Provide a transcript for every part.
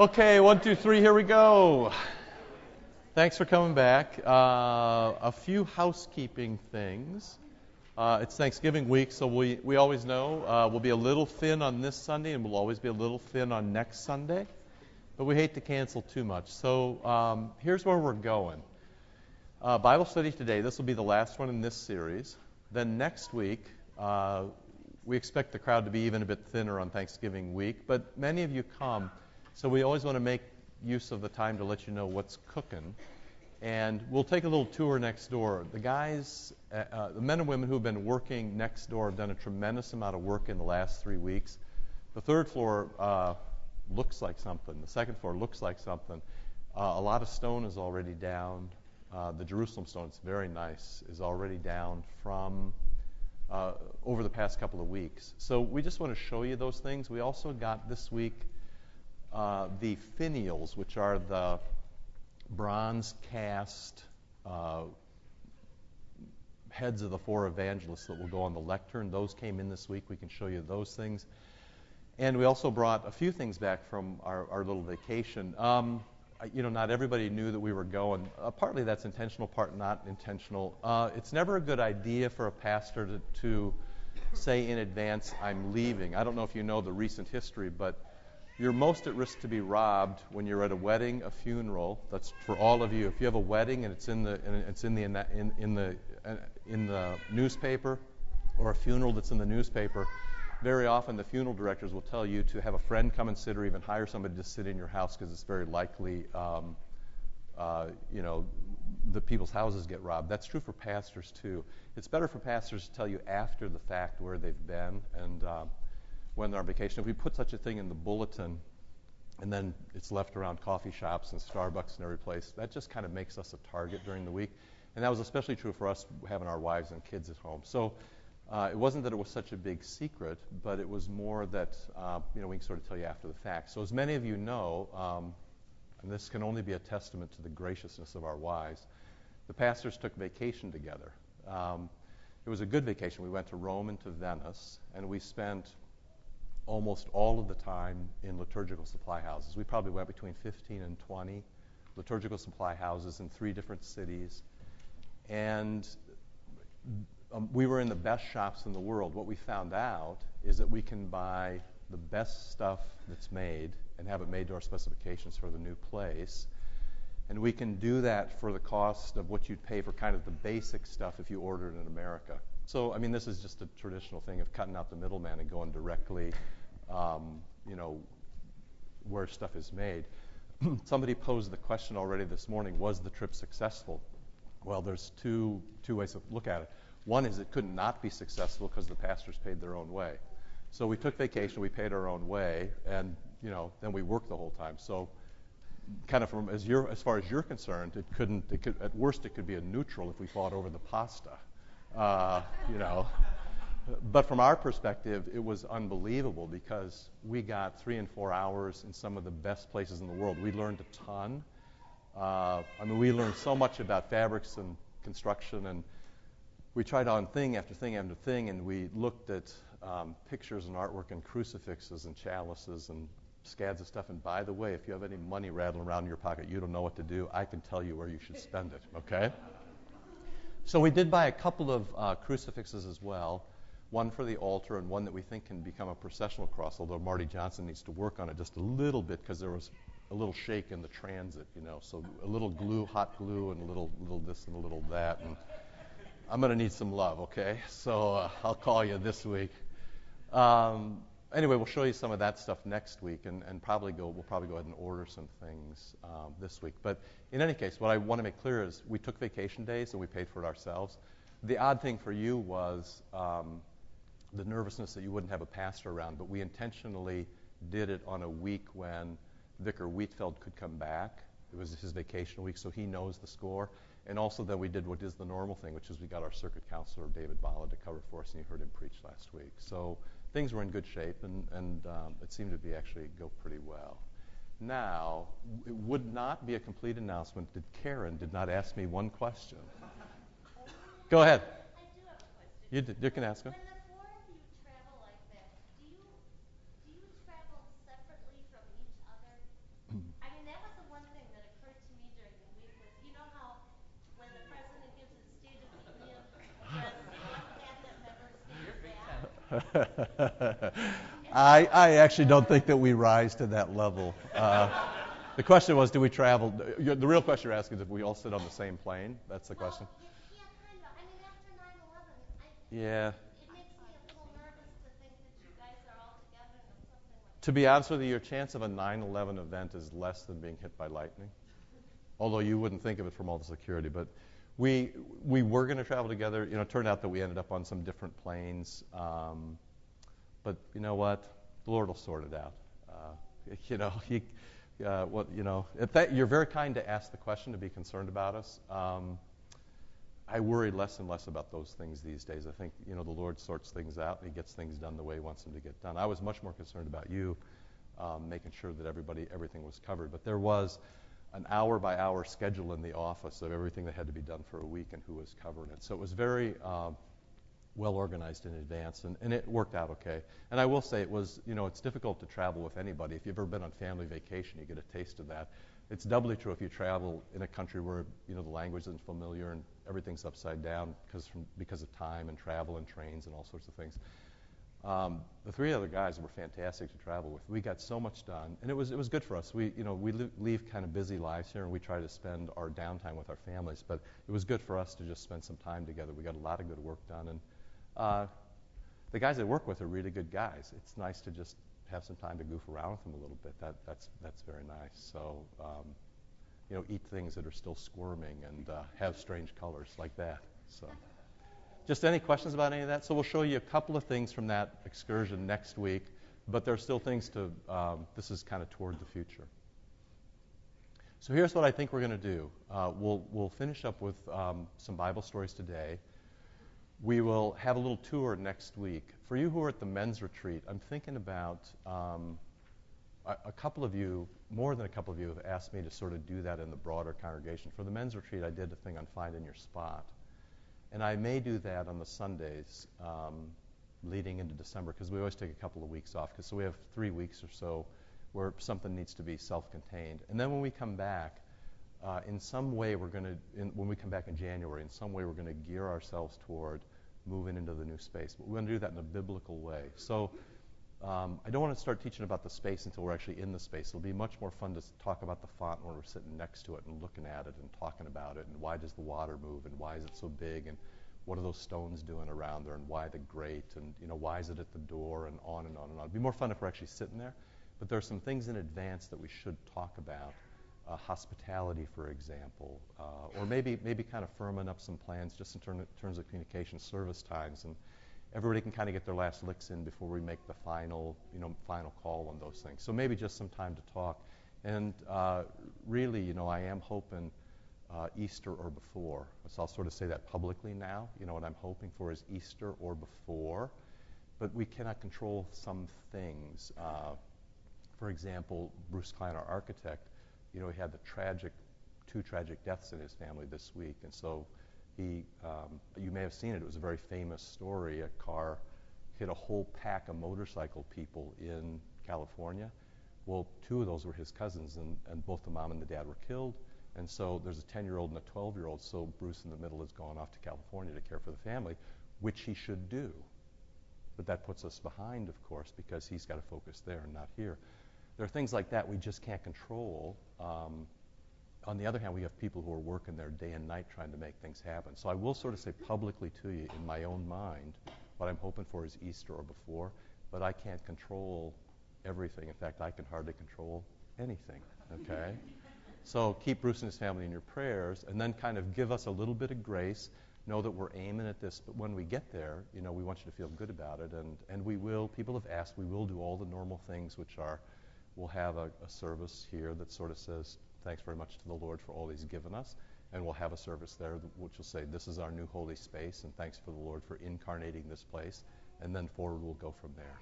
Okay, one, two, three, here we go. Thanks for coming back. Uh, a few housekeeping things. Uh, it's Thanksgiving week, so we, we always know uh, we'll be a little thin on this Sunday and we'll always be a little thin on next Sunday. But we hate to cancel too much. So um, here's where we're going uh, Bible study today. This will be the last one in this series. Then next week, uh, we expect the crowd to be even a bit thinner on Thanksgiving week, but many of you come. So we always want to make use of the time to let you know what's cooking. And we'll take a little tour next door. The guys, uh, uh, the men and women who've been working next door have done a tremendous amount of work in the last three weeks. The third floor uh, looks like something. The second floor looks like something. Uh, a lot of stone is already down. Uh, the Jerusalem stone, it's very nice, is already down from uh, over the past couple of weeks. So we just want to show you those things. We also got this week uh, the finials, which are the bronze cast uh, heads of the four evangelists that will go on the lectern. Those came in this week. We can show you those things. And we also brought a few things back from our, our little vacation. Um, you know, not everybody knew that we were going. Uh, partly that's intentional, part not intentional. Uh, it's never a good idea for a pastor to, to say in advance, I'm leaving. I don't know if you know the recent history, but you're most at risk to be robbed when you're at a wedding, a funeral. That's for all of you. If you have a wedding and it's in the and it's in the in, in the in the newspaper, or a funeral that's in the newspaper, very often the funeral directors will tell you to have a friend come and sit, or even hire somebody to sit in your house because it's very likely, um, uh, you know, the people's houses get robbed. That's true for pastors too. It's better for pastors to tell you after the fact where they've been and. Uh, when they're on vacation. If we put such a thing in the bulletin and then it's left around coffee shops and Starbucks and every place, that just kind of makes us a target during the week. And that was especially true for us having our wives and kids at home. So uh, it wasn't that it was such a big secret, but it was more that uh, you know we can sort of tell you after the fact. So as many of you know, um, and this can only be a testament to the graciousness of our wives, the pastors took vacation together. Um, it was a good vacation. We went to Rome and to Venice, and we spent almost all of the time in liturgical supply houses. We probably went between 15 and 20 liturgical supply houses in three different cities. And um, we were in the best shops in the world. What we found out is that we can buy the best stuff that's made and have it made to our specifications for the new place. And we can do that for the cost of what you'd pay for kind of the basic stuff if you ordered in America. So, I mean, this is just a traditional thing of cutting out the middleman and going directly um, you know, where stuff is made. Somebody posed the question already this morning: Was the trip successful? Well, there's two two ways to look at it. One is it could not be successful because the pastors paid their own way. So we took vacation, we paid our own way, and you know, then we worked the whole time. So kind of from as as far as you're concerned, it couldn't. It could, at worst, it could be a neutral if we fought over the pasta. Uh, you know. But from our perspective, it was unbelievable because we got three and four hours in some of the best places in the world. We learned a ton. Uh, I mean, we learned so much about fabrics and construction, and we tried on thing after thing after thing, and we looked at um, pictures and artwork and crucifixes and chalices and scads of stuff. And by the way, if you have any money rattling around in your pocket, you don't know what to do, I can tell you where you should spend it, okay? So we did buy a couple of uh, crucifixes as well one for the altar and one that we think can become a processional cross, although Marty Johnson needs to work on it just a little bit because there was a little shake in the transit, you know. So a little glue, hot glue, and a little, little this and a little that. And I'm going to need some love, okay? So uh, I'll call you this week. Um, anyway, we'll show you some of that stuff next week, and, and probably go. We'll probably go ahead and order some things um, this week. But in any case, what I want to make clear is we took vacation days and we paid for it ourselves. The odd thing for you was um, the nervousness that you wouldn't have a pastor around, but we intentionally did it on a week when Vicar Wheatfeld could come back. It was his vacation week, so he knows the score. And also then we did what is the normal thing, which is we got our circuit counselor, David Bala, to cover for us, and you heard him preach last week. So things were in good shape, and, and um, it seemed to be actually go pretty well. Now, it would not be a complete announcement that Karen did not ask me one question. Go ahead. You, you can ask her. I, I actually don't think that we rise to that level. Uh, the question was, do we travel? The real question you're asking is if we all sit on the same plane. That's the question. Yeah. To be honest with you, your chance of a 9/11 event is less than being hit by lightning. Although you wouldn't think of it from all the security, but we we were going to travel together. You know, it turned out that we ended up on some different planes. Um, but you know what? The Lord will sort it out. Uh, you know, he, uh, what you know, that, you're very kind to ask the question to be concerned about us. Um, I worry less and less about those things these days. I think, you know, the Lord sorts things out He gets things done the way He wants them to get done. I was much more concerned about you, um, making sure that everybody, everything was covered. But there was an hour by hour schedule in the office of everything that had to be done for a week and who was covering it. So it was very um, well organized in advance, and, and it worked out okay. And I will say it was, you know, it's difficult to travel with anybody. If you've ever been on family vacation, you get a taste of that. It's doubly true if you travel in a country where you know the language isn't familiar and everything's upside down because from because of time and travel and trains and all sorts of things. Um, the three other guys were fantastic to travel with. We got so much done, and it was it was good for us. We you know we li- leave kind of busy lives here, and we try to spend our downtime with our families. But it was good for us to just spend some time together. We got a lot of good work done, and uh, the guys I work with are really good guys. It's nice to just have some time to goof around with them a little bit. That, that's, that's very nice. So, um, you know, eat things that are still squirming and uh, have strange colors like that. So, just any questions about any of that? So, we'll show you a couple of things from that excursion next week, but there are still things to, um, this is kind of toward the future. So, here's what I think we're going to do uh, we'll, we'll finish up with um, some Bible stories today. We will have a little tour next week. For you who are at the men's retreat, I'm thinking about um, a, a, couple of you, more than a couple of you, have asked me to sort of do that in the broader congregation. For the men's retreat, I did a thing on finding your spot. And I may do that on the Sundays um, leading into December because we always take a couple of weeks off. Cause so we have three weeks or so where something needs to be self contained. And then when we come back, uh, in some way we're going to, when we come back in January, in some way we're going to gear ourselves toward moving into the new space. But we're going to do that in a biblical way. So um, I don't want to start teaching about the space until we're actually in the space. It'll be much more fun to talk about the font when we're sitting next to it and looking at it and talking about it and why does the water move and why is it so big and what are those stones doing around there and why the grate and you know why is it at the door and on and on and on. It'd be more fun if we're actually sitting there. But there are some things in advance that we should talk about uh, hospitality, for example, uh, or maybe maybe kind of firming up some plans just in term, terms of communication service times, and everybody can kind of get their last licks in before we make the final you know final call on those things. So maybe just some time to talk, and uh, really, you know, I am hoping. Uh, Easter or before. So I'll sort of say that publicly now. You know, what I'm hoping for is Easter or before. But we cannot control some things. Uh, for example, Bruce Klein, our architect, you know, he had the tragic, two tragic deaths in his family this week, and so he, um, you may have seen it. It was a very famous story. A car hit a whole pack of motorcycle people in California. Well, two of those were his cousins, and, and both the mom and the dad were killed. And so there's a 10 year old and a 12 year old. So Bruce in the middle has gone off to California to care for the family, which he should do. But that puts us behind, of course, because he's got to focus there and not here. There are things like that we just can't control. Um, on the other hand, we have people who are working there day and night trying to make things happen. So I will sort of say publicly to you, in my own mind, what I'm hoping for is Easter or before, but I can't control everything. In fact, I can hardly control anything. Okay? so keep Bruce and his family in your prayers, and then kind of give us a little bit of grace. Know that we're aiming at this, but when we get there, you know, we want you to feel good about it, and, and we will. People have asked, we will do all the normal things, which are we'll have a, a service here that sort of says, thanks very much to the Lord for all he's given us. And we'll have a service there which will say, this is our new holy space, and thanks for the Lord for incarnating this place. And then forward we'll go from there.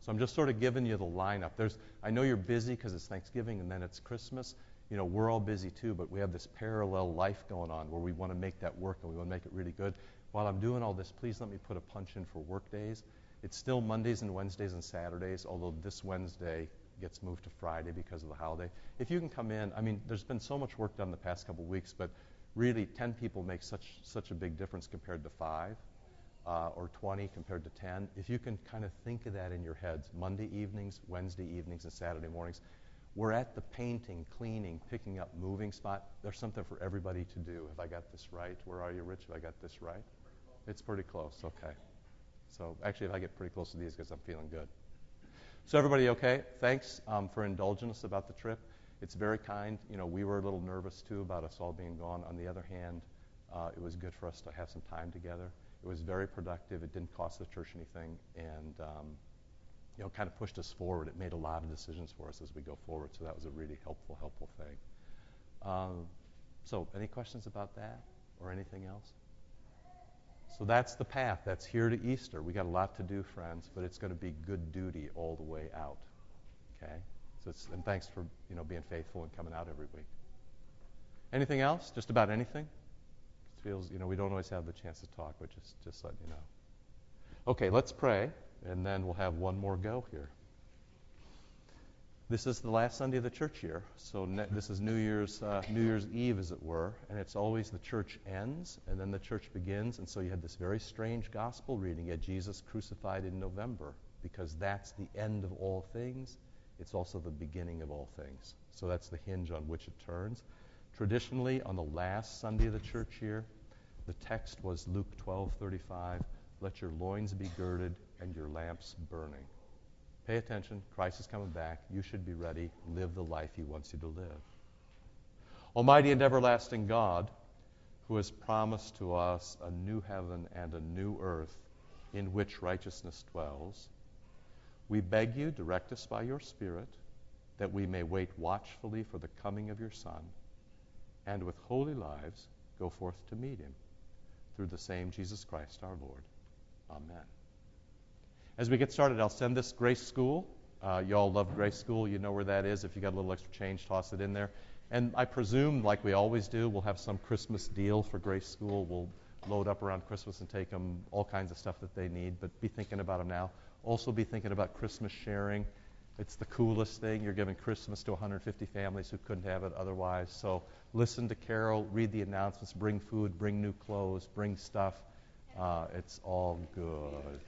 So I'm just sort of giving you the lineup. There's, I know you're busy because it's Thanksgiving and then it's Christmas. You know, we're all busy too, but we have this parallel life going on where we want to make that work and we want to make it really good. While I'm doing all this, please let me put a punch in for work days. It's still Mondays and Wednesdays and Saturdays, although this Wednesday gets moved to Friday because of the holiday. If you can come in, I mean, there's been so much work done the past couple of weeks, but really 10 people make such such a big difference compared to five. uh, or 20 compared to 10, if you can kind of think of that in your heads, Monday evenings, Wednesday evenings, and Saturday mornings, we're at the painting, cleaning, picking up, moving spot. There's something for everybody to do. Have I got this right? Where are you, Rich? Have I got this right? It's pretty close. Okay. So actually, if I get pretty close to these, because I'm feeling good. So everybody okay? Thanks um, for indulging us about the trip. It's very kind. You know, we were a little nervous too about us all being gone. On the other hand, uh, it was good for us to have some time together. It was very productive. It didn't cost the church anything, and um, you know, kind of pushed us forward. It made a lot of decisions for us as we go forward. So that was a really helpful, helpful thing. Um, so, any questions about that or anything else? So that's the path. That's here to Easter. We got a lot to do, friends, but it's going to be good duty all the way out. Okay. So and thanks for you know being faithful and coming out every week. Anything else? Just about anything? It feels you know we don't always have the chance to talk, but just just let you know. Okay, let's pray and then we'll have one more go here. This is the last Sunday of the church year, so ne- this is New Year's uh, New Year's Eve, as it were, and it's always the church ends and then the church begins, and so you had this very strange gospel reading at Jesus crucified in November, because that's the end of all things. It's also the beginning of all things. So that's the hinge on which it turns. Traditionally, on the last Sunday of the church year, the text was Luke 12:35. Let your loins be girded and your lamps burning. Pay attention. Christ is coming back. You should be ready. Live the life He wants you to live. Almighty and everlasting God, who has promised to us a new heaven and a new earth in which righteousness dwells, we beg you, direct us by your Spirit, that we may wait watchfully for the coming of your Son, and with holy lives go forth to meet him through the same Jesus Christ our Lord. Amen. As we get started, I'll send this Grace School. Uh, y'all love Grace School. You know where that is. If you got a little extra change, toss it in there. And I presume, like we always do, we'll have some Christmas deal for Grace School. We'll load up around Christmas and take them all kinds of stuff that they need, but be thinking about them now. Also, be thinking about Christmas sharing. It's the coolest thing. You're giving Christmas to 150 families who couldn't have it otherwise. So listen to Carol, read the announcements, bring food, bring new clothes, bring stuff. Uh, it's all good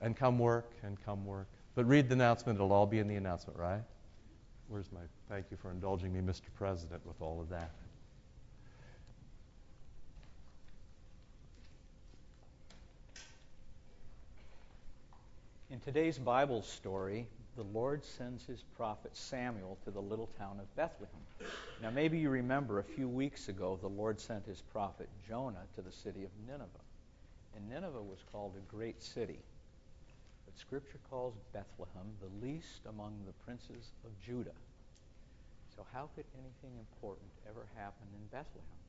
and come work and come work. But read the announcement, it'll all be in the announcement, right? Where's my thank you for indulging me, Mr. President, with all of that. In today's Bible story, the Lord sends his prophet Samuel to the little town of Bethlehem. Now, maybe you remember a few weeks ago, the Lord sent his prophet Jonah to the city of Nineveh. And Nineveh was called a great city. Scripture calls Bethlehem the least among the princes of Judah. So, how could anything important ever happen in Bethlehem?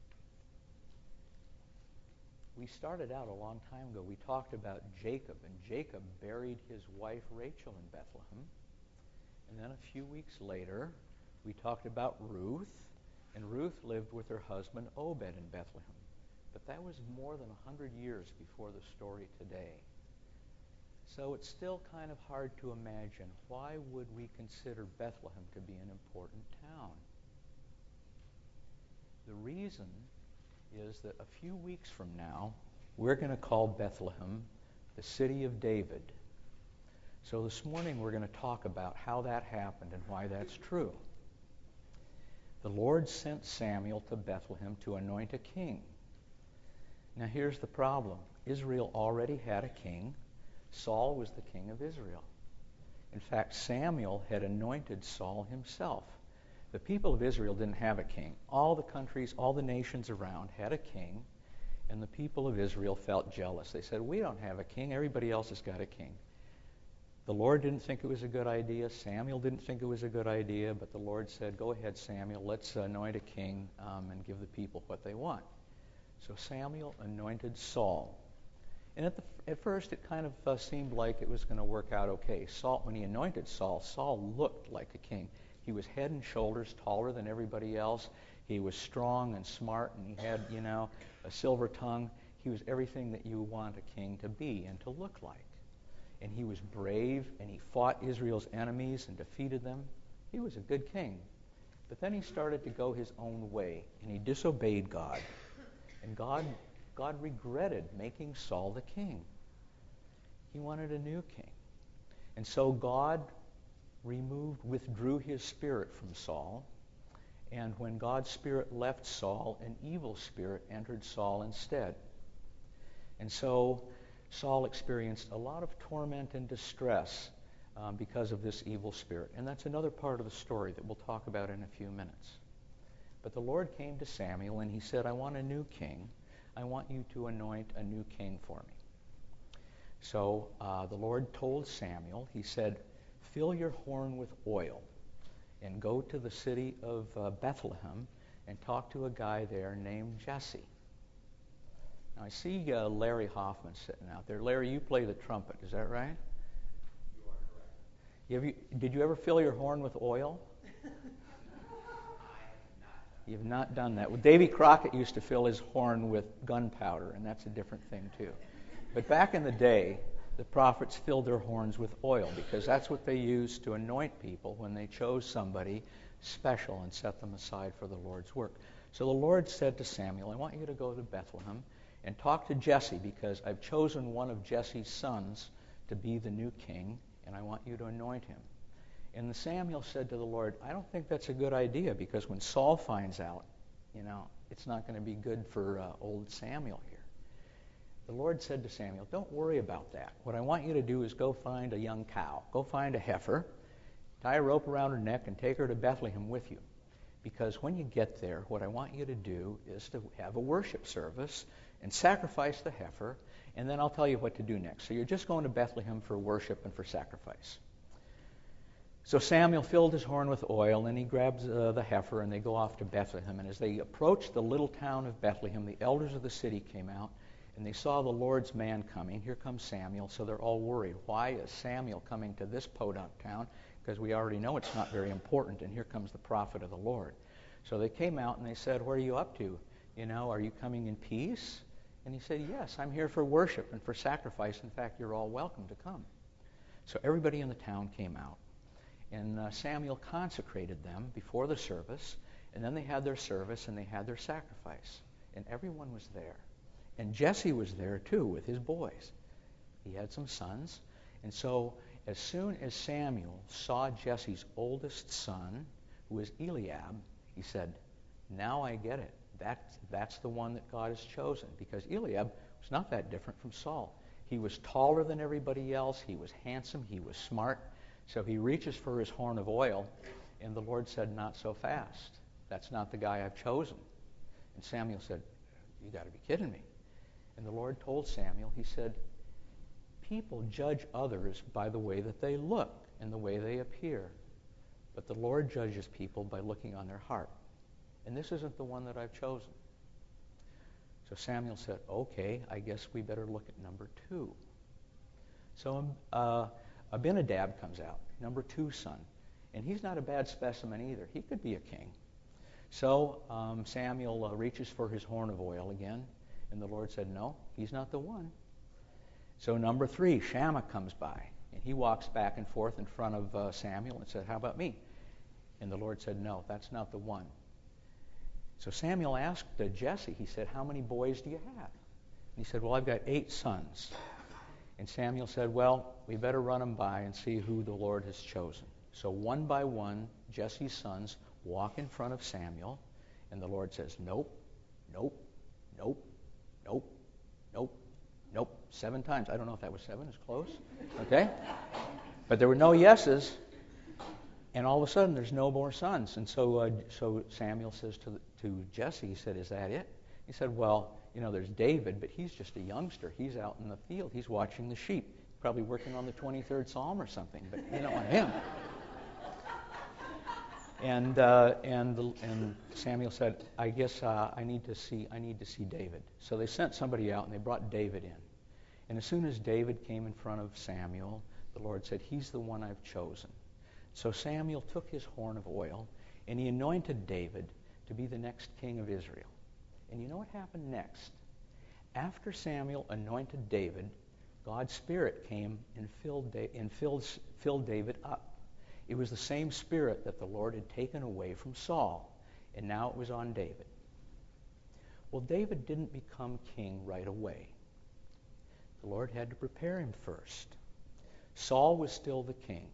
We started out a long time ago. We talked about Jacob, and Jacob buried his wife Rachel in Bethlehem. And then a few weeks later, we talked about Ruth, and Ruth lived with her husband Obed in Bethlehem. But that was more than a 100 years before the story today. So it's still kind of hard to imagine why would we consider Bethlehem to be an important town? The reason is that a few weeks from now, we're going to call Bethlehem the city of David. So this morning we're going to talk about how that happened and why that's true. The Lord sent Samuel to Bethlehem to anoint a king. Now here's the problem Israel already had a king. Saul was the king of Israel. In fact, Samuel had anointed Saul himself. The people of Israel didn't have a king. All the countries, all the nations around had a king, and the people of Israel felt jealous. They said, We don't have a king. Everybody else has got a king. The Lord didn't think it was a good idea. Samuel didn't think it was a good idea, but the Lord said, Go ahead, Samuel. Let's anoint a king um, and give the people what they want. So Samuel anointed Saul. And at, the, at first, it kind of uh, seemed like it was going to work out okay. Saul, when he anointed Saul, Saul looked like a king. He was head and shoulders taller than everybody else. He was strong and smart, and he had, you know, a silver tongue. He was everything that you want a king to be and to look like. And he was brave, and he fought Israel's enemies and defeated them. He was a good king. But then he started to go his own way, and he disobeyed God. And God God regretted making Saul the king. He wanted a new king. And so God removed, withdrew his spirit from Saul. And when God's spirit left Saul, an evil spirit entered Saul instead. And so Saul experienced a lot of torment and distress um, because of this evil spirit. And that's another part of the story that we'll talk about in a few minutes. But the Lord came to Samuel and he said, I want a new king. I want you to anoint a new king for me. So uh, the Lord told Samuel, He said, Fill your horn with oil and go to the city of uh, Bethlehem and talk to a guy there named Jesse. Now, I see uh, Larry Hoffman sitting out there. Larry, you play the trumpet, is that right? You are correct. You did you ever fill your horn with oil? You've not done that. Well, Davy Crockett used to fill his horn with gunpowder, and that's a different thing, too. But back in the day, the prophets filled their horns with oil because that's what they used to anoint people when they chose somebody special and set them aside for the Lord's work. So the Lord said to Samuel, I want you to go to Bethlehem and talk to Jesse because I've chosen one of Jesse's sons to be the new king, and I want you to anoint him. And Samuel said to the Lord, I don't think that's a good idea because when Saul finds out, you know, it's not going to be good for uh, old Samuel here. The Lord said to Samuel, Don't worry about that. What I want you to do is go find a young cow, go find a heifer, tie a rope around her neck, and take her to Bethlehem with you. Because when you get there, what I want you to do is to have a worship service and sacrifice the heifer, and then I'll tell you what to do next. So you're just going to Bethlehem for worship and for sacrifice. So Samuel filled his horn with oil, and he grabs uh, the heifer, and they go off to Bethlehem. And as they approached the little town of Bethlehem, the elders of the city came out, and they saw the Lord's man coming. Here comes Samuel, so they're all worried. Why is Samuel coming to this podunk town? Because we already know it's not very important, and here comes the prophet of the Lord. So they came out and they said, What are you up to? You know, are you coming in peace? And he said, Yes, I'm here for worship and for sacrifice. In fact, you're all welcome to come. So everybody in the town came out. And uh, Samuel consecrated them before the service, and then they had their service and they had their sacrifice. And everyone was there. And Jesse was there too with his boys. He had some sons. And so, as soon as Samuel saw Jesse's oldest son, who was Eliab, he said, Now I get it. That's, that's the one that God has chosen. Because Eliab was not that different from Saul. He was taller than everybody else, he was handsome, he was smart. So he reaches for his horn of oil, and the Lord said, Not so fast. That's not the guy I've chosen. And Samuel said, You got to be kidding me. And the Lord told Samuel, He said, People judge others by the way that they look and the way they appear. But the Lord judges people by looking on their heart. And this isn't the one that I've chosen. So Samuel said, Okay, I guess we better look at number two. So uh, Abinadab comes out, number two son. And he's not a bad specimen either. He could be a king. So um, Samuel uh, reaches for his horn of oil again, and the Lord said, No, he's not the one. So number three, Shammah comes by, and he walks back and forth in front of uh, Samuel and said, How about me? And the Lord said, No, that's not the one. So Samuel asked uh, Jesse, he said, How many boys do you have? And he said, Well, I've got eight sons. And Samuel said, Well, we better run them by and see who the Lord has chosen. So one by one, Jesse's sons walk in front of Samuel, and the Lord says, Nope, nope, nope, nope, nope, nope. Seven times. I don't know if that was seven, it's close. Okay? But there were no yeses. And all of a sudden, there's no more sons. And so, uh, so Samuel says to, to Jesse, he said, Is that it? He said, Well, you know, there's David, but he's just a youngster. He's out in the field. He's watching the sheep. Probably working on the 23rd Psalm or something, but you don't want him. And uh, and and Samuel said, "I guess uh, I need to see I need to see David." So they sent somebody out and they brought David in. And as soon as David came in front of Samuel, the Lord said, "He's the one I've chosen." So Samuel took his horn of oil and he anointed David to be the next king of Israel. And you know what happened next? After Samuel anointed David, God's Spirit came and filled, da- and filled, filled David up. It was the same Spirit that the Lord had taken away from Saul, and now it was on David. Well, David didn't become king right away. The Lord had to prepare him first. Saul was still the king.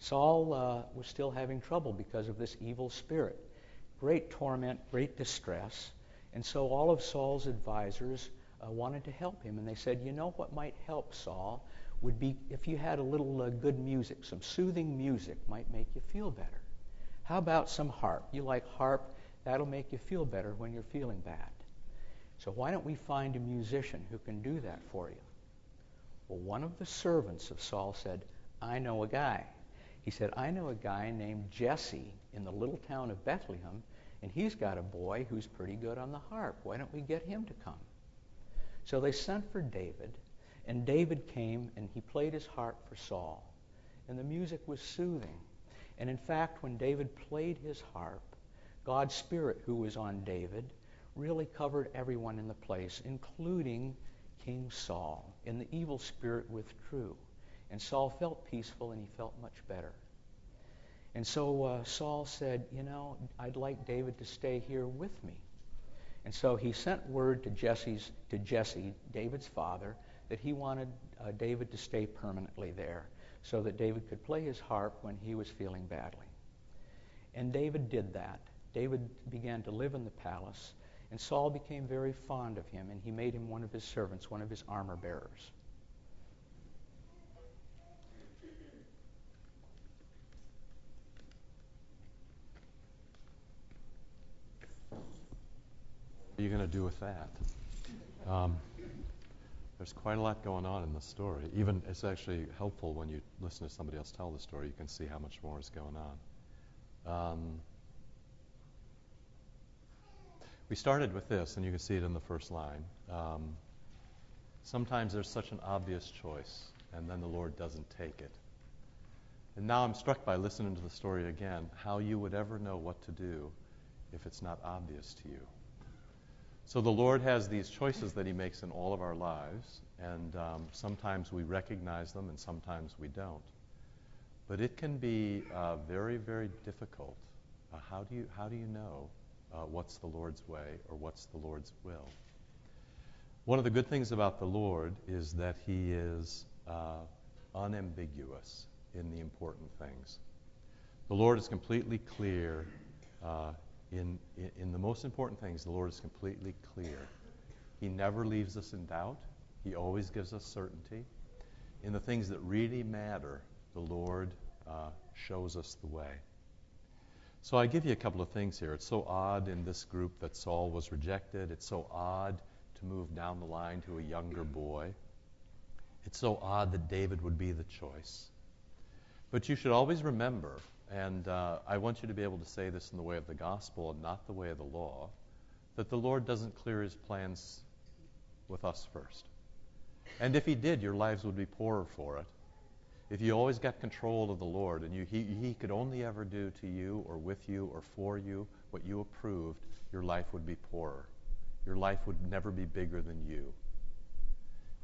Saul uh, was still having trouble because of this evil spirit. Great torment, great distress. And so all of Saul's advisors uh, wanted to help him. And they said, you know what might help Saul would be if you had a little uh, good music, some soothing music might make you feel better. How about some harp? You like harp? That'll make you feel better when you're feeling bad. So why don't we find a musician who can do that for you? Well, one of the servants of Saul said, I know a guy. He said, I know a guy named Jesse in the little town of Bethlehem, and he's got a boy who's pretty good on the harp. Why don't we get him to come? So they sent for David, and David came and he played his harp for Saul. And the music was soothing. And in fact, when David played his harp, God's Spirit, who was on David, really covered everyone in the place, including King Saul. And the evil spirit withdrew. And Saul felt peaceful and he felt much better. And so uh, Saul said, You know, I'd like David to stay here with me. And so he sent word to Jesse's to Jesse, David's father, that he wanted uh, David to stay permanently there, so that David could play his harp when he was feeling badly. And David did that. David began to live in the palace, and Saul became very fond of him, and he made him one of his servants, one of his armor bearers. Are you going to do with that? Um, there's quite a lot going on in the story. Even it's actually helpful when you listen to somebody else tell the story. You can see how much more is going on. Um, we started with this, and you can see it in the first line. Um, sometimes there's such an obvious choice, and then the Lord doesn't take it. And now I'm struck by listening to the story again, how you would ever know what to do if it's not obvious to you. So the Lord has these choices that He makes in all of our lives, and um, sometimes we recognize them and sometimes we don't. But it can be uh, very, very difficult. Uh, how, do you, how do you know uh, what's the Lord's way or what's the Lord's will? One of the good things about the Lord is that He is uh, unambiguous in the important things. The Lord is completely clear uh, in, in, the most important things, the Lord is completely clear. He never leaves us in doubt, He always gives us certainty. In the things that really matter, the Lord uh, shows us the way. So I give you a couple of things here. It's so odd in this group that Saul was rejected. It's so odd to move down the line to a younger boy. It's so odd that David would be the choice. But you should always remember and uh, I want you to be able to say this in the way of the gospel and not the way of the law, that the Lord doesn't clear his plans with us first. And if he did, your lives would be poorer for it. If you always got control of the Lord and you, he, he could only ever do to you or with you or for you what you approved, your life would be poorer. Your life would never be bigger than you.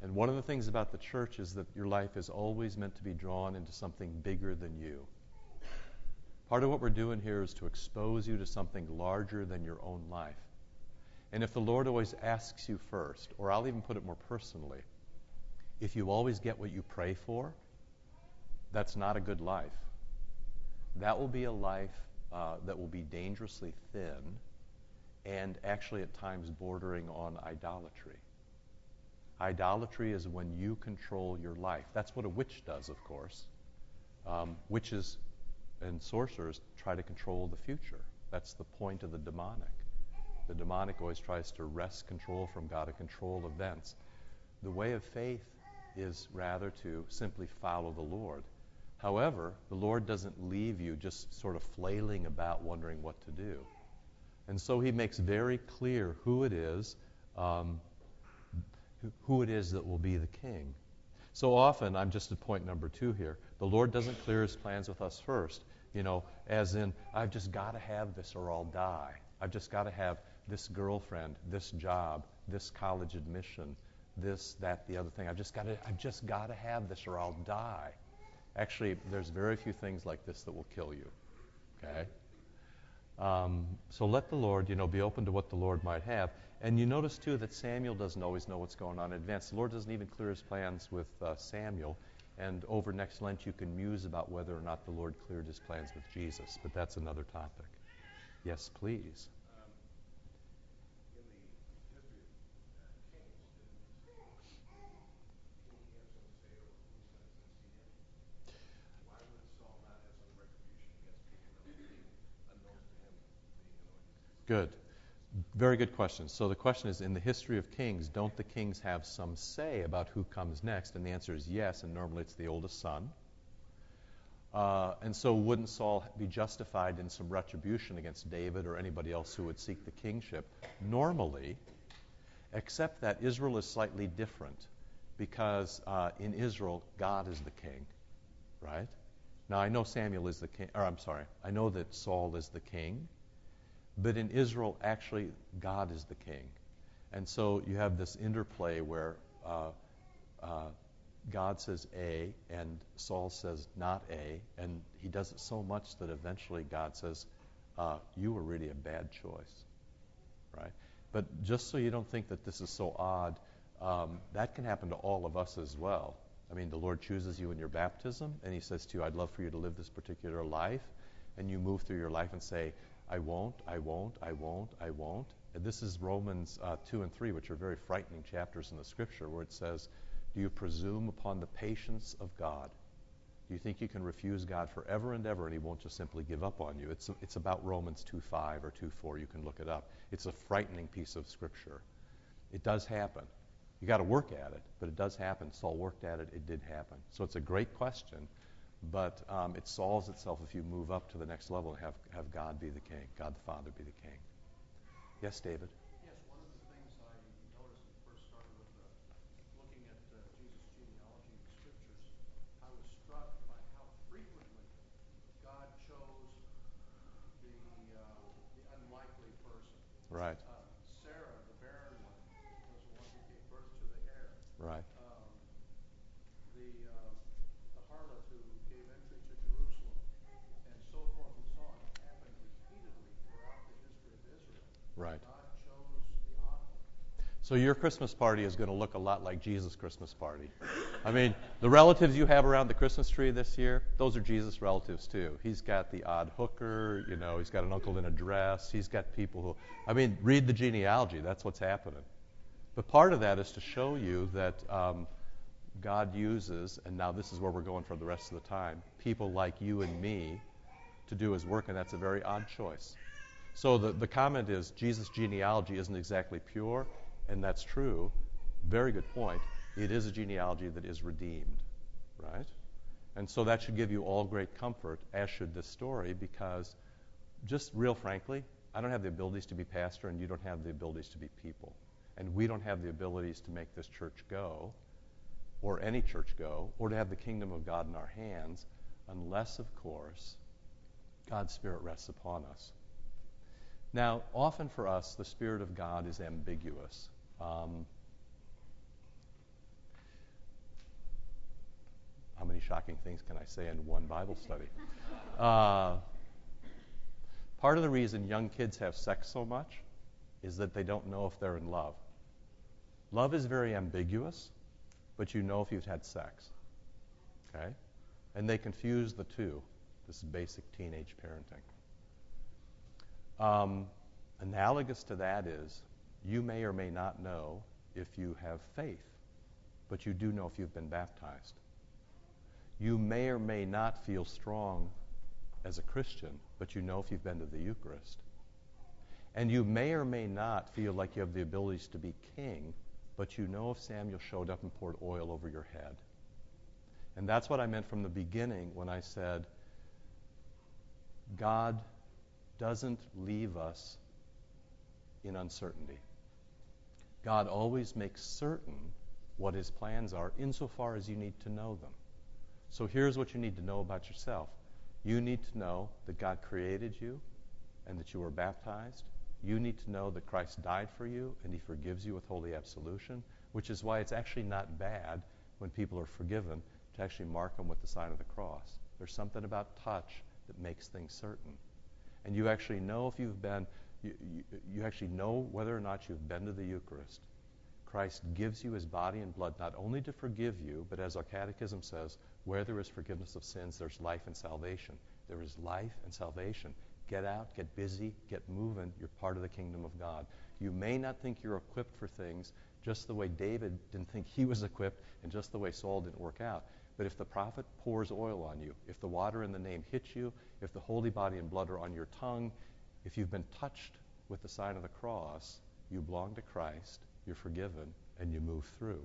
And one of the things about the church is that your life is always meant to be drawn into something bigger than you. Part of what we're doing here is to expose you to something larger than your own life. And if the Lord always asks you first, or I'll even put it more personally, if you always get what you pray for, that's not a good life. That will be a life uh, that will be dangerously thin and actually at times bordering on idolatry. Idolatry is when you control your life. That's what a witch does, of course. Um, witches and sorcerers try to control the future. That's the point of the demonic. The demonic always tries to wrest control from God and control events. The way of faith is rather to simply follow the Lord. However, the Lord doesn't leave you just sort of flailing about wondering what to do. And so he makes very clear who it is, um, who it is that will be the king. So often, I'm just at point number two here. The Lord doesn't clear his plans with us first, you know, as in, I've just got to have this or I'll die. I've just got to have this girlfriend, this job, this college admission, this, that, the other thing. I've just got to, I've just got to have this or I'll die. Actually, there's very few things like this that will kill you. Okay? Um, so let the Lord, you know, be open to what the Lord might have. And you notice too that Samuel doesn't always know what's going on in advance. The Lord doesn't even clear his plans with uh, Samuel. And over next Lent, you can muse about whether or not the Lord cleared his plans with Jesus. But that's another topic. Yes, please. Good. Very good question. So the question is in the history of kings, don't the kings have some say about who comes next? And the answer is yes, and normally it's the oldest son. Uh, and so wouldn't Saul be justified in some retribution against David or anybody else who would seek the kingship? Normally, except that Israel is slightly different because uh, in Israel, God is the king, right? Now, I know Samuel is the king, or I'm sorry, I know that Saul is the king. But in Israel, actually, God is the king. And so you have this interplay where uh, uh, God says A and Saul says not A, and he does it so much that eventually God says, uh, You were really a bad choice. Right? But just so you don't think that this is so odd, um, that can happen to all of us as well. I mean, the Lord chooses you in your baptism, and He says to you, I'd love for you to live this particular life. And you move through your life and say, I won't, I won't, I won't, I won't. And this is Romans uh, 2 and 3, which are very frightening chapters in the scripture, where it says, Do you presume upon the patience of God? Do you think you can refuse God forever and ever and He won't just simply give up on you? It's, it's about Romans 2.5 or 2.4. You can look it up. It's a frightening piece of scripture. It does happen. You got to work at it, but it does happen. Saul worked at it. It did happen. So it's a great question but um, it solves itself if you move up to the next level and have, have God be the king, God the Father be the king. Yes, David? Yes, one of the things I noticed when I first started with uh, looking at uh, Jesus' genealogy in the scriptures, I was struck by how frequently God chose the, uh, the unlikely person. Right. Uh, Sarah, the barren one, was the one who gave birth to the heir. Right. Um, the, uh, the harlot who gave entry to Jerusalem, and so forth and so on, happened repeatedly throughout the history of Israel. Right. So your Christmas party is going to look a lot like Jesus' Christmas party. I mean, the relatives you have around the Christmas tree this year, those are Jesus' relatives too. He's got the odd hooker, you know, he's got an uncle in a dress, he's got people who, I mean, read the genealogy, that's what's happening. But part of that is to show you that um, God uses, and now this is where we're going for the rest of the time, people like you and me to do his work, and that's a very odd choice. So the, the comment is Jesus' genealogy isn't exactly pure, and that's true. Very good point. It is a genealogy that is redeemed, right? And so that should give you all great comfort, as should this story, because just real frankly, I don't have the abilities to be pastor, and you don't have the abilities to be people. And we don't have the abilities to make this church go, or any church go, or to have the kingdom of God in our hands, unless, of course, God's Spirit rests upon us. Now, often for us, the Spirit of God is ambiguous. Um, how many shocking things can I say in one Bible study? Uh, part of the reason young kids have sex so much is that they don't know if they're in love. Love is very ambiguous, but you know if you've had sex. Okay? And they confuse the two. This is basic teenage parenting. Um, analogous to that is you may or may not know if you have faith, but you do know if you've been baptized. You may or may not feel strong as a Christian, but you know if you've been to the Eucharist. And you may or may not feel like you have the abilities to be king, but you know if Samuel showed up and poured oil over your head. And that's what I meant from the beginning when I said, God doesn't leave us in uncertainty. God always makes certain what his plans are insofar as you need to know them. So here's what you need to know about yourself. You need to know that God created you and that you were baptized. You need to know that Christ died for you and he forgives you with holy absolution, which is why it's actually not bad when people are forgiven to actually mark them with the sign of the cross. There's something about touch that makes things certain. And you actually know if you've been, you, you, you actually know whether or not you've been to the Eucharist. Christ gives you his body and blood not only to forgive you, but as our catechism says, where there is forgiveness of sins, there's life and salvation. There is life and salvation. Get out, get busy, get moving. You're part of the kingdom of God. You may not think you're equipped for things just the way David didn't think he was equipped and just the way Saul didn't work out. But if the prophet pours oil on you, if the water in the name hits you, if the holy body and blood are on your tongue, if you've been touched with the sign of the cross, you belong to Christ, you're forgiven, and you move through.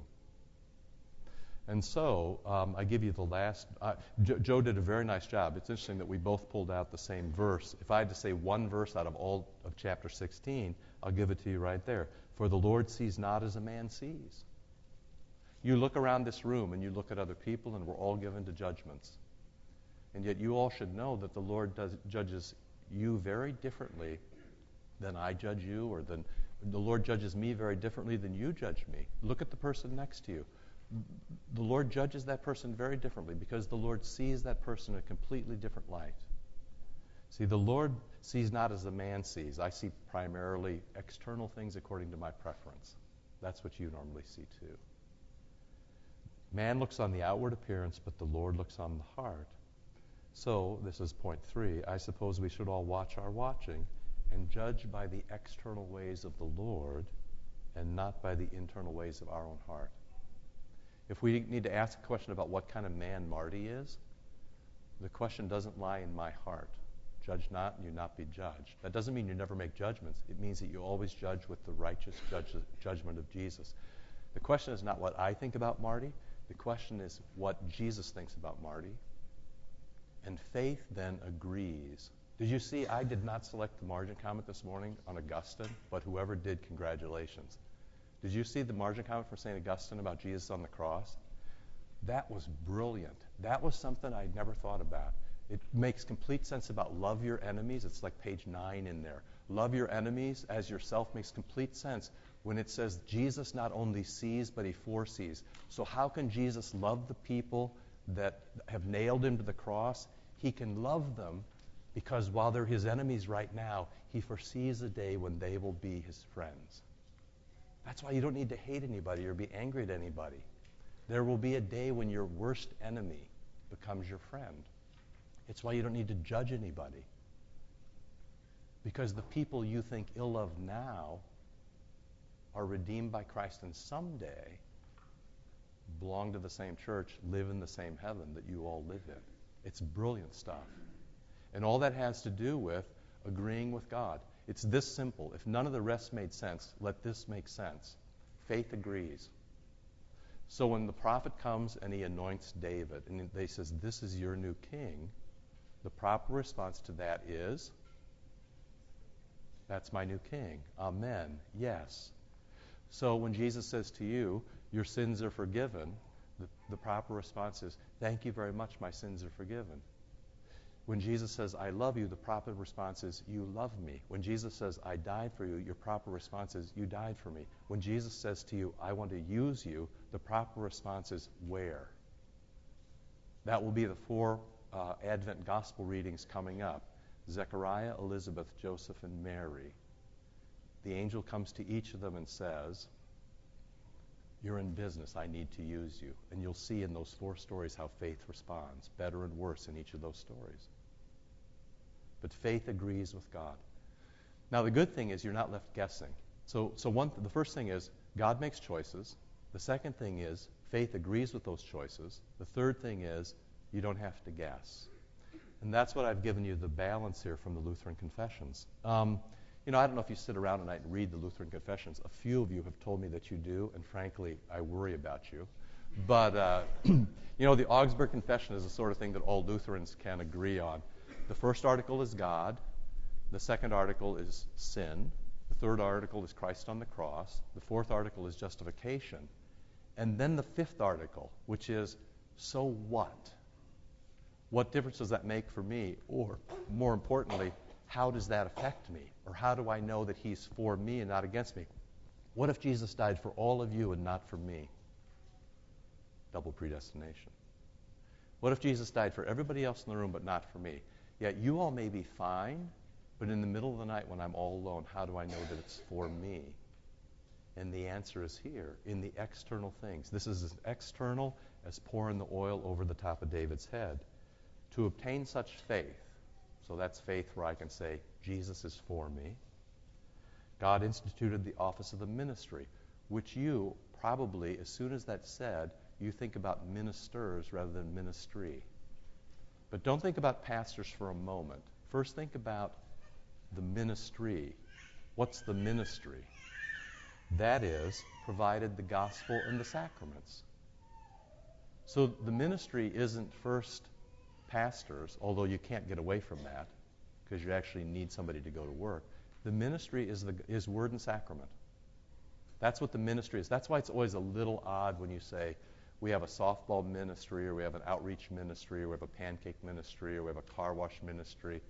And so um, I give you the last. Uh, jo- Joe did a very nice job. It's interesting that we both pulled out the same verse. If I had to say one verse out of all of chapter 16, I'll give it to you right there. For the Lord sees not as a man sees. You look around this room and you look at other people, and we're all given to judgments. And yet you all should know that the Lord does, judges you very differently than I judge you, or than the Lord judges me very differently than you judge me. Look at the person next to you the Lord judges that person very differently because the Lord sees that person in a completely different light. See, the Lord sees not as a man sees. I see primarily external things according to my preference. That's what you normally see too. Man looks on the outward appearance, but the Lord looks on the heart. So, this is point three. I suppose we should all watch our watching and judge by the external ways of the Lord and not by the internal ways of our own heart. If we need to ask a question about what kind of man Marty is, the question doesn't lie in my heart. Judge not, and you not be judged. That doesn't mean you never make judgments. It means that you always judge with the righteous judge, judgment of Jesus. The question is not what I think about Marty. The question is what Jesus thinks about Marty. And faith then agrees. Did you see I did not select the margin comment this morning on Augustine, but whoever did, congratulations. Did you see the margin comment from St. Augustine about Jesus on the cross? That was brilliant. That was something I'd never thought about. It makes complete sense about love your enemies. It's like page nine in there. Love your enemies as yourself makes complete sense when it says Jesus not only sees, but he foresees. So, how can Jesus love the people that have nailed him to the cross? He can love them because while they're his enemies right now, he foresees a day when they will be his friends. That's why you don't need to hate anybody or be angry at anybody. There will be a day when your worst enemy becomes your friend. It's why you don't need to judge anybody. Because the people you think ill of now are redeemed by Christ and someday belong to the same church, live in the same heaven that you all live in. It's brilliant stuff. And all that has to do with agreeing with God. It's this simple. If none of the rest made sense, let this make sense. Faith agrees. So when the prophet comes and he anoints David and they says, "This is your new king," the proper response to that is, "That's my new king." Amen. Yes. So when Jesus says to you, "Your sins are forgiven," the, the proper response is, "Thank you very much. My sins are forgiven." When Jesus says, I love you, the proper response is, You love me. When Jesus says, I died for you, your proper response is, You died for me. When Jesus says to you, I want to use you, the proper response is, Where? That will be the four uh, Advent gospel readings coming up Zechariah, Elizabeth, Joseph, and Mary. The angel comes to each of them and says, You're in business. I need to use you. And you'll see in those four stories how faith responds, better and worse in each of those stories but faith agrees with God. Now, the good thing is you're not left guessing. So, so one, the first thing is God makes choices. The second thing is faith agrees with those choices. The third thing is you don't have to guess. And that's what I've given you the balance here from the Lutheran Confessions. Um, you know, I don't know if you sit around at night and read the Lutheran Confessions. A few of you have told me that you do, and frankly, I worry about you. But, uh, you know, the Augsburg Confession is the sort of thing that all Lutherans can agree on. The first article is God. The second article is sin. The third article is Christ on the cross. The fourth article is justification. And then the fifth article, which is so what? What difference does that make for me? Or, more importantly, how does that affect me? Or how do I know that He's for me and not against me? What if Jesus died for all of you and not for me? Double predestination. What if Jesus died for everybody else in the room but not for me? Yet you all may be fine, But in the middle of the night when I'm all alone, how do I know that it's for me? And the answer is here in the external things. This is as external as pouring the oil over the top of David's head. To obtain such faith, so that's faith where I can say, Jesus is for me. God instituted the office of the ministry, which you probably, as soon as that's said, you think about ministers rather than ministry. But don't think about pastors for a moment. First, think about the ministry. What's the ministry? That is, provided the gospel and the sacraments. So the ministry isn't first pastors, although you can't get away from that because you actually need somebody to go to work. The ministry is, the, is word and sacrament. That's what the ministry is. That's why it's always a little odd when you say, we have a softball ministry, or we have an outreach ministry, or we have a pancake ministry, or we have a car wash ministry.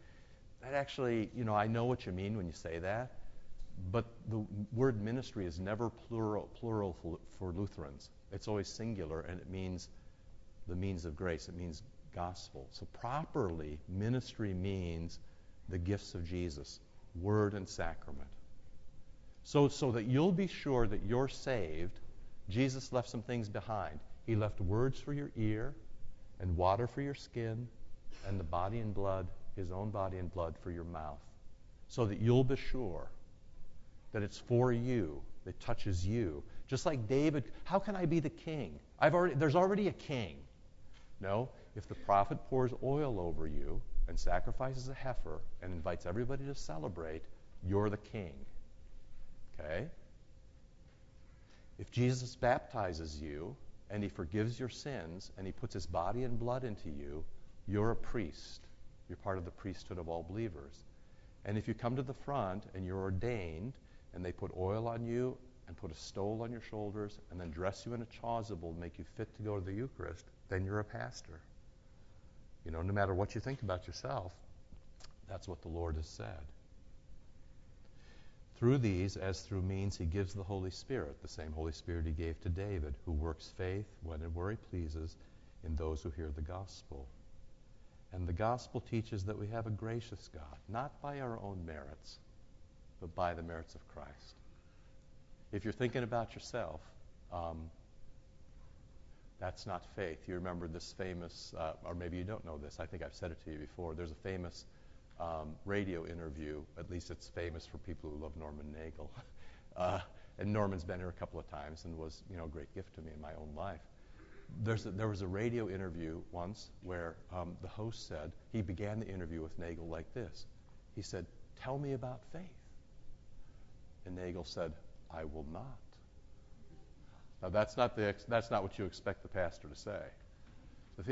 That actually, you know, I know what you mean when you say that, but the word ministry is never plural, plural for, Lutherans. It's always singular, and it means the means of grace. It means gospel. So properly, ministry means the gifts of Jesus, word and sacrament. So, so that you'll be sure that you're saved, Jesus left some things behind. He left words for your ear, and water for your skin, and the body and blood, his own body and blood for your mouth. So that you'll be sure that it's for you, that touches you. Just like David, how can I be the king? I've already, there's already a king. No, if the prophet pours oil over you and sacrifices a heifer and invites everybody to celebrate, you're the king. Okay? If Jesus baptizes you and he forgives your sins and he puts his body and blood into you, you're a priest. You're part of the priesthood of all believers. And if you come to the front and you're ordained and they put oil on you and put a stole on your shoulders and then dress you in a chasuble and make you fit to go to the Eucharist, then you're a pastor. You know, no matter what you think about yourself, that's what the Lord has said. Through these, as through means, he gives the Holy Spirit, the same Holy Spirit he gave to David, who works faith when and where he pleases in those who hear the gospel. And the gospel teaches that we have a gracious God, not by our own merits, but by the merits of Christ. If you're thinking about yourself, um, that's not faith. You remember this famous, uh, or maybe you don't know this. I think I've said it to you before. There's a famous um, radio interview. At least it's famous for people who love Norman Nagel. Uh, and Norman's been here a couple of times and was, you know, a great gift to me in my own life. A, there was a radio interview once where um, the host said he began the interview with Nagel like this. He said, "Tell me about faith." And Nagel said, "I will not." Now that's not the that's not what you expect the pastor to say.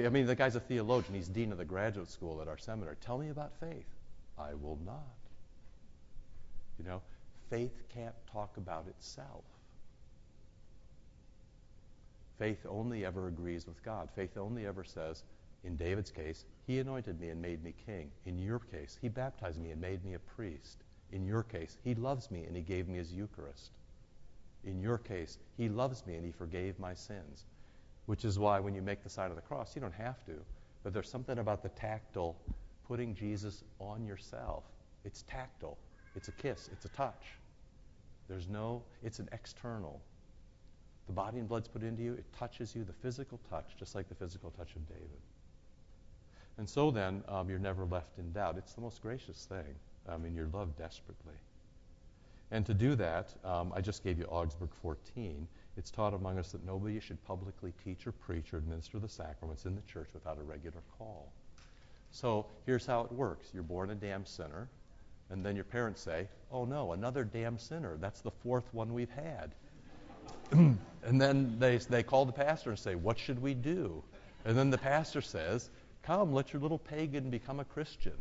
I mean, the guy's a theologian. He's dean of the graduate school at our seminary. Tell me about faith. I will not. You know, faith can't talk about itself. Faith only ever agrees with God. Faith only ever says, in David's case, He anointed me and made me king. In your case, He baptized me and made me a priest. In your case, He loves me and He gave me His Eucharist. In your case, He loves me and He forgave my sins. Which is why when you make the sign of the cross, you don't have to, but there's something about the tactile putting Jesus on yourself. It's tactile. It's a kiss. It's a touch. There's no, it's an external. The body and blood's put into you, it touches you, the physical touch, just like the physical touch of David. And so then, um, you're never left in doubt. It's the most gracious thing. I mean, you're loved desperately. And to do that, um, I just gave you Augsburg 14. It's taught among us that nobody should publicly teach or preach or administer the sacraments in the church without a regular call. So here's how it works you're born a damn sinner, and then your parents say, Oh no, another damn sinner. That's the fourth one we've had. and then they, they call the pastor and say, What should we do? And then the pastor says, Come, let your little pagan become a Christian.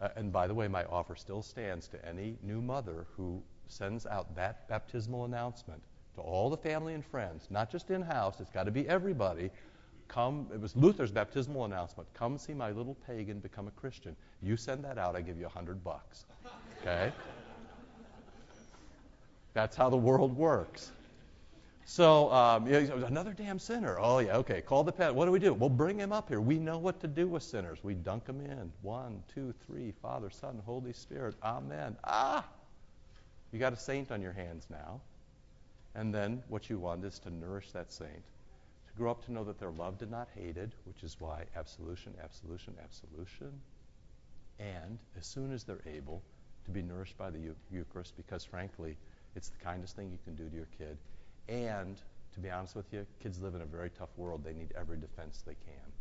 Uh, and by the way, my offer still stands to any new mother who sends out that baptismal announcement to all the family and friends, not just in house, it's got to be everybody. Come, it was Luther's baptismal announcement. Come see my little pagan become a Christian. You send that out, I give you a hundred bucks. Okay? That's how the world works. So, um, yeah, another damn sinner. Oh, yeah, okay. Call the pet. What do we do? We'll bring him up here. We know what to do with sinners. We dunk them in. One, two, three. Father, Son, Holy Spirit. Amen. Ah! You got a saint on your hands now. And then what you want is to nourish that saint, to grow up to know that they're loved and not hated, which is why absolution, absolution, absolution. And as soon as they're able, to be nourished by the Eucharist, because frankly, it's the kindest thing you can do to your kid and to be honest with you, kids live in a very tough world. They need every defense they can.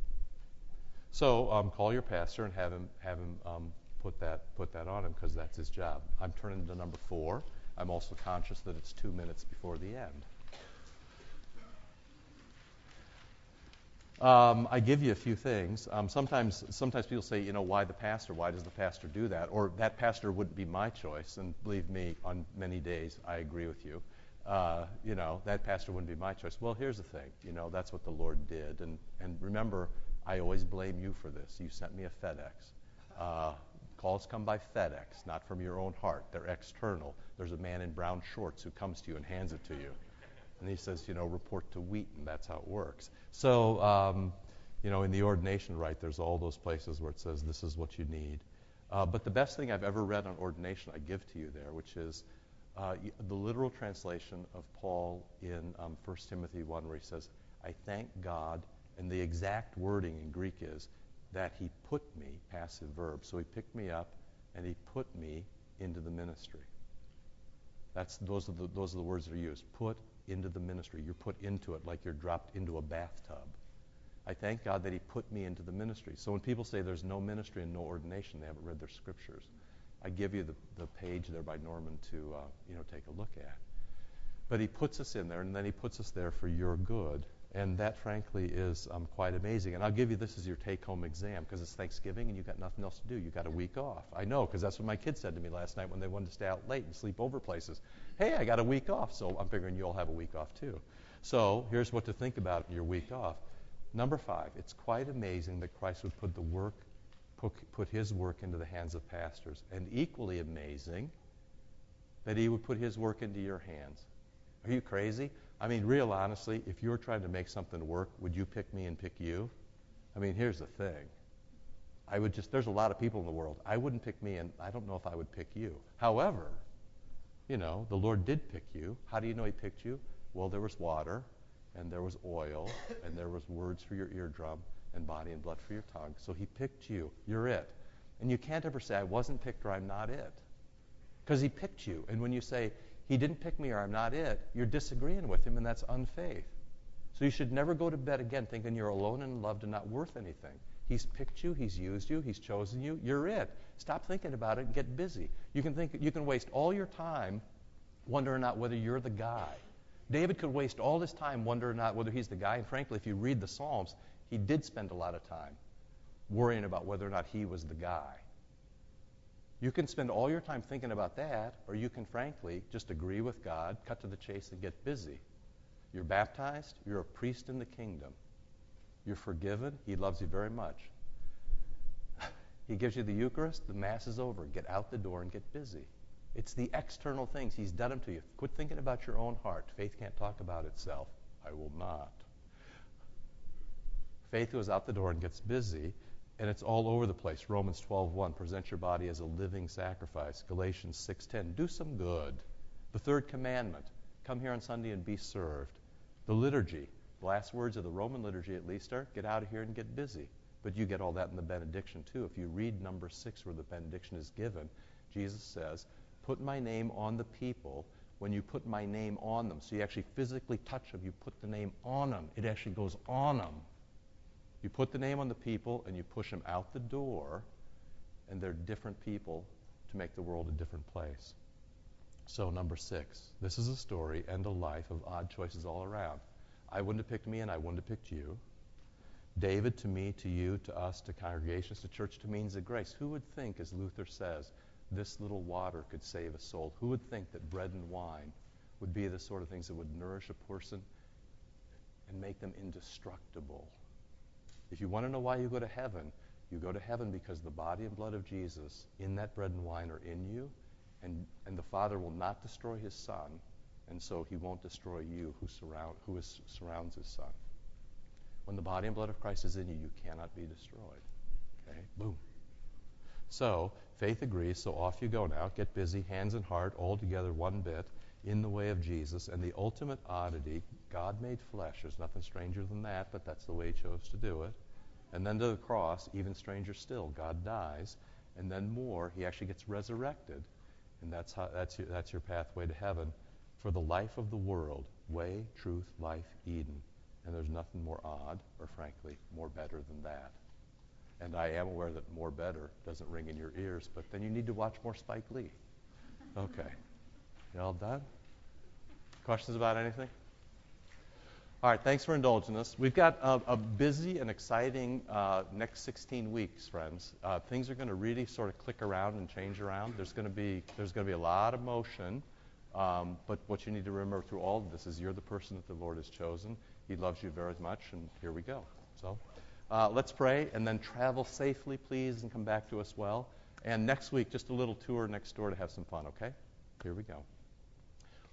So um, call your pastor and have him have him um, put that put that on him because that's his job. I'm turning to number four. I'm also conscious that it's two minutes before the end. Um, I give you a few things. Um, sometimes, sometimes people say, you know, why the pastor? Why does the pastor do that? Or that pastor wouldn't be my choice. And believe me, on many days, I agree with you uh, you know, that pastor wouldn't be my choice. Well, here's the thing, you know, that's what the Lord did. And, and remember, I always blame you for this. You sent me a FedEx. Uh, calls come by FedEx, not from your own heart. They're external. There's a man in brown shorts who comes to you and hands it to you. And he says, you know, report to Wheaton. That's how it works. So, um, you know, in the ordination rite, there's all those places where it says, this is what you need. Uh, but the best thing I've ever read on ordination, I give to you there, which is uh, the literal translation of Paul in um, 1 Timothy 1, where he says, I thank God, and the exact wording in Greek is that he put me, passive verb. So he picked me up and he put me into the ministry. That's, those, are the, those are the words that are used. Put into the ministry. You're put into it like you're dropped into a bathtub. I thank God that He put me into the ministry. So when people say there's no ministry and no ordination, they haven't read their scriptures. I give you the, the page there by Norman to uh, you know take a look at. But he puts us in there, and then he puts us there for your good. And that, frankly, is um, quite amazing. And I'll give you this as your take home exam because it's Thanksgiving and you've got nothing else to do. You've got a week off. I know because that's what my kids said to me last night when they wanted to stay out late and sleep over places. Hey, I got a week off, so I'm figuring you'll have a week off too. So here's what to think about your week off. Number five, it's quite amazing that Christ would put the work put, put his work into the hands of pastors. And equally amazing, that he would put his work into your hands. Are you crazy? I mean, real honestly, if you were trying to make something work, would you pick me and pick you? I mean, here's the thing. I would just, there's a lot of people in the world. I wouldn't pick me, and I don't know if I would pick you. However, you know, the Lord did pick you. How do you know He picked you? Well, there was water, and there was oil, and there was words for your eardrum, and body and blood for your tongue. So he picked you. You're it. And you can't ever say, I wasn't picked or I'm not it. Because he picked you. And when you say, he didn't pick me or I'm not it, you're disagreeing with him, and that's unfaith. So you should never go to bed again thinking you're alone and loved and not worth anything. He's picked you, he's used you, he's chosen you, you're it. Stop thinking about it and get busy. You can think you can waste all your time wondering not whether you're the guy. David could waste all his time wondering not whether he's the guy, and frankly, if you read the Psalms, he did spend a lot of time worrying about whether or not he was the guy. You can spend all your time thinking about that, or you can frankly just agree with God, cut to the chase, and get busy. You're baptized, you're a priest in the kingdom. You're forgiven, He loves you very much. he gives you the Eucharist, the Mass is over. Get out the door and get busy. It's the external things. He's done them to you. Quit thinking about your own heart. Faith can't talk about itself. I will not. Faith goes out the door and gets busy, and it's all over the place. Romans 12:1, present your body as a living sacrifice. Galatians 6:10, do some good. The third commandment, come here on Sunday and be served. The liturgy, the last words of the Roman liturgy at least are, get out of here and get busy. But you get all that in the benediction too. If you read number 6 where the benediction is given, Jesus says, put my name on the people when you put my name on them. So you actually physically touch them, you put the name on them. It actually goes on them. You put the name on the people and you push them out the door, and they're different people to make the world a different place. So, number six, this is a story and a life of odd choices all around. I wouldn't have picked me and I wouldn't have picked you. David to me, to you, to us, to congregations, to church, to means of grace. Who would think, as Luther says, this little water could save a soul? Who would think that bread and wine would be the sort of things that would nourish a person and make them indestructible? If you want to know why you go to heaven, you go to heaven because the body and blood of Jesus in that bread and wine are in you, and, and the Father will not destroy his Son and so he won't destroy you who, surround, who is, surrounds his son. When the body and blood of Christ is in you, you cannot be destroyed. Okay? Boom. So, faith agrees, so off you go now. Get busy, hands and heart, all together one bit, in the way of Jesus. And the ultimate oddity, God made flesh. There's nothing stranger than that, but that's the way he chose to do it. And then to the cross, even stranger still, God dies. And then more, he actually gets resurrected. And that's, how, that's, your, that's your pathway to heaven for the life of the world way, truth, life, Eden. And there's nothing more odd, or frankly, more better than that. And I am aware that more better doesn't ring in your ears, but then you need to watch more Spike Lee. Okay. You all done? Questions about anything? All right, thanks for indulging us. We've got a, a busy and exciting uh, next 16 weeks, friends. Uh, things are going to really sort of click around and change around. There's going to be there's going to be a lot of motion, um, but what you need to remember through all of this is you're the person that the Lord has chosen. He loves you very much, and here we go. So, uh, let's pray and then travel safely, please, and come back to us well. And next week, just a little tour next door to have some fun. Okay? Here we go.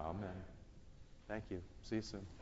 Amen. Thank you. See you soon.